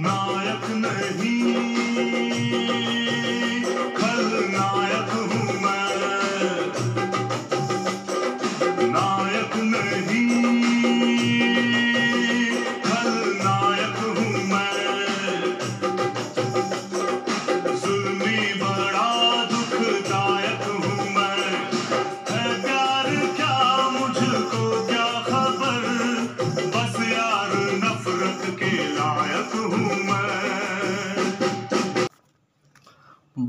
नायक नहीं।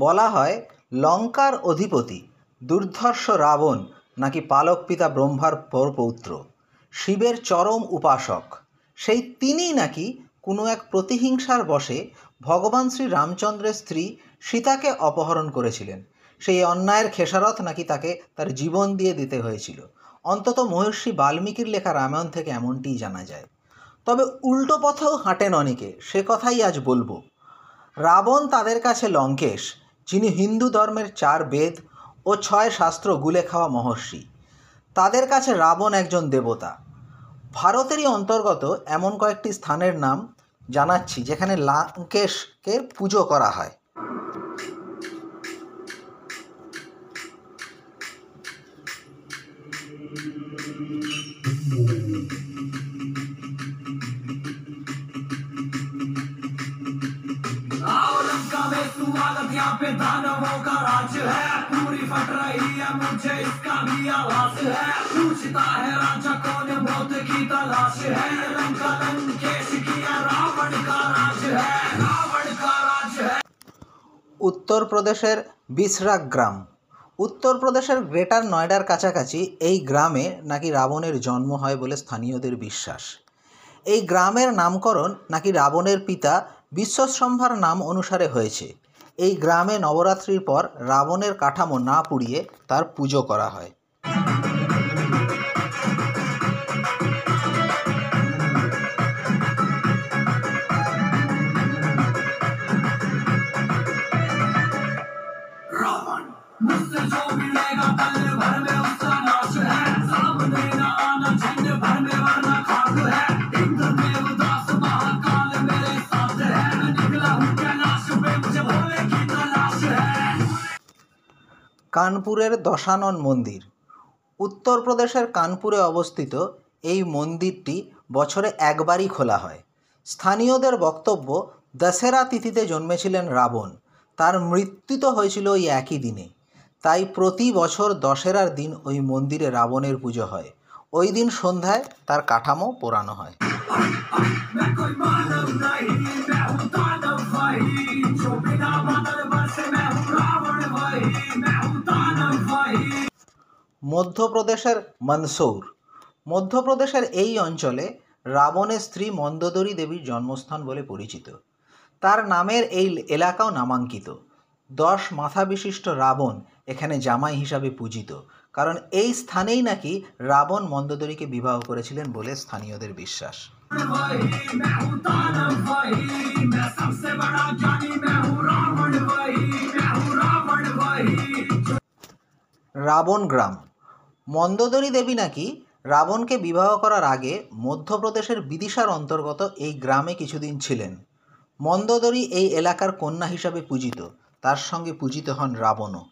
বলা হয় লঙ্কার অধিপতি, দুর্ধর্ষ রাবণ নাকি পালক পিতা ব্রহ্মার পৌত্র শিবের চরম উপাসক। সেই তিনি নাকি কোনো এক প্রতিহিংসার বশে ভগবান শ্রী রামচন্দ্রের স্ত্রী সীতাকে অপহরণ করেছিলেন। সেই অন্যায়ের খেসারত নাকি তাকে তার জীবন দিয়ে দিতে হয়েছিল। অন্তত মহর্ষি বাল্মীকির লেখা রামায়ণ থেকে এমনটিই জানা যায়। তবে উল্টো পথেও হাঁটেন অনেকে, সে কথাই আজ বলব। রাবণ তাদের কাছে লঙ্কেশ যিনি হিন্দু ধর্মের চার বেদ ও ছয় শাস্ত্র গুলে খাওয়া মহর্ষি, তাদের কাছে রাবণ একজন দেবতা। ভারতেরই অন্তর্গত এমন কয়েকটি স্থানের নাম জানাচ্ছি, যেখানে লাঙ্কেশকে পুজো করা হয়। स्वागत यहाँ पे दानवों का राज है पूरी फट रही है मुझे इसका भी आभास है पूछता है राजा कौन मौत की तलाश है ये लंका लंकेश किया रावण का राज है रावण का राज है উত্তরপ্রদেশের বিসরাক গ্রাম উত্তরপ্রদেশের গ্রেটার নয়ডার কাছাকাছি এই গ্রামে নাকি রাবণের জন্ম হয় বলে স্থানীয়দের বিশ্বাস এই গ্রামের নামকরণ নাকি রাবণের পিতা বিশ্বসম্ভার নাম অনুসারে হয়েছে এই গ্রামে নবরাত্রির পর রাবণের কাঠামো না পুড়িয়ে তার পুজো করা হয়। কানপুরের দশানন মন্দির। উত্তরপ্রদেশের কানপুরে অবস্থিত এই মন্দিরটি বছরে একবারই খোলা হয়। স্থানীয়দের বক্তব্য, দশেরা তিথিতে জন্মেছিলেন রাবণ। তার মৃত্যু তো হয়েছিল ওই একই দিনে। তাই প্রতি বছর দশেরার দিন ওই মন্দিরে রাবণের পুজো হয়। ওই দিন সন্ধ্যায় তার কাঠামো পোড়ানো হয়। মধ্যপ্রদেশের মনসৌর। মধ্যপ্রদেশের এই অঞ্চলে রাবণের স্ত্রী মন্দোদরী দেবীর জন্মস্থান বলে পরিচিত। তার নামের এই এলাকাও নামাঙ্কিত। দশ মাথা বিশিষ্ট রাবণ এখানে জামাই হিসাবে পূজিত। কারণ এই স্থানেই নাকি রাবণ মন্দোদরীকে বিবাহ করেছিলেন বলে স্থানীয়দের বিশ্বাস। রাবণ গ্রাম মন্দোদরী দেবী নাকি রাবণকে বিবাহ করার আগে মধ্যপ্রদেশের বিদিশার অন্তর্গত এই গ্রামে কিছুদিন ছিলেন। মন্দোদরী এই এলাকার কন্যা হিসাবে পূজিত। তার সঙ্গে পূজিত হন রাবণও।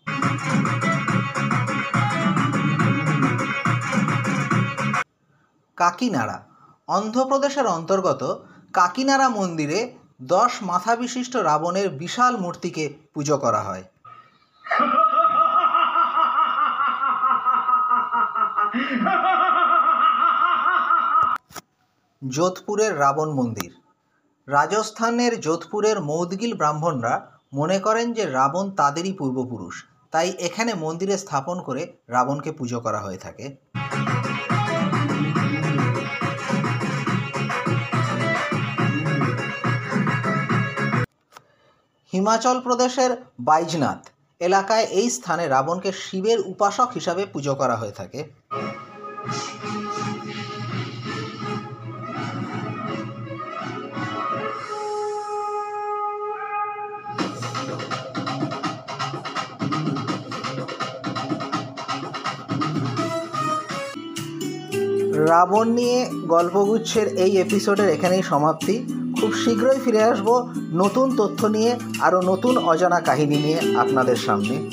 কাকিনাড়া। অন্ধ্রপ্রদেশের অন্তর্গত কাকিনাড়া মন্দিরে দশ মাথা বিশিষ্ট রাবণের বিশাল মূর্তিকে পুজো করা হয়। যোধপুরের রাবণ মন্দির। রাজস্থানের যোধপুরের মৌদগিল ব্রাহ্মণরা মনে করেন যে রাবণ তাদেরই পূর্বপুরুষ, তাই এখানে মন্দিরে স্থাপন করে রাবণকে পুজো করা হয়ে থাকে। হিমাচল প্রদেশের বাইজনাথ এলাকায় এই স্থানে রাবণকে শিবের উপাসক হিসাবে পুজো করা হয়ে থাকে। রাবণ নিয়ে গল্পগুচ্ছের এই এপিসোডের এখানেই সমাপ্তি। খুব শীঘ্রই ফিরে আসব নতুন তথ্য নিয়ে আরও নতুন অজানা কাহিনী নিয়ে আপনাদের সামনে।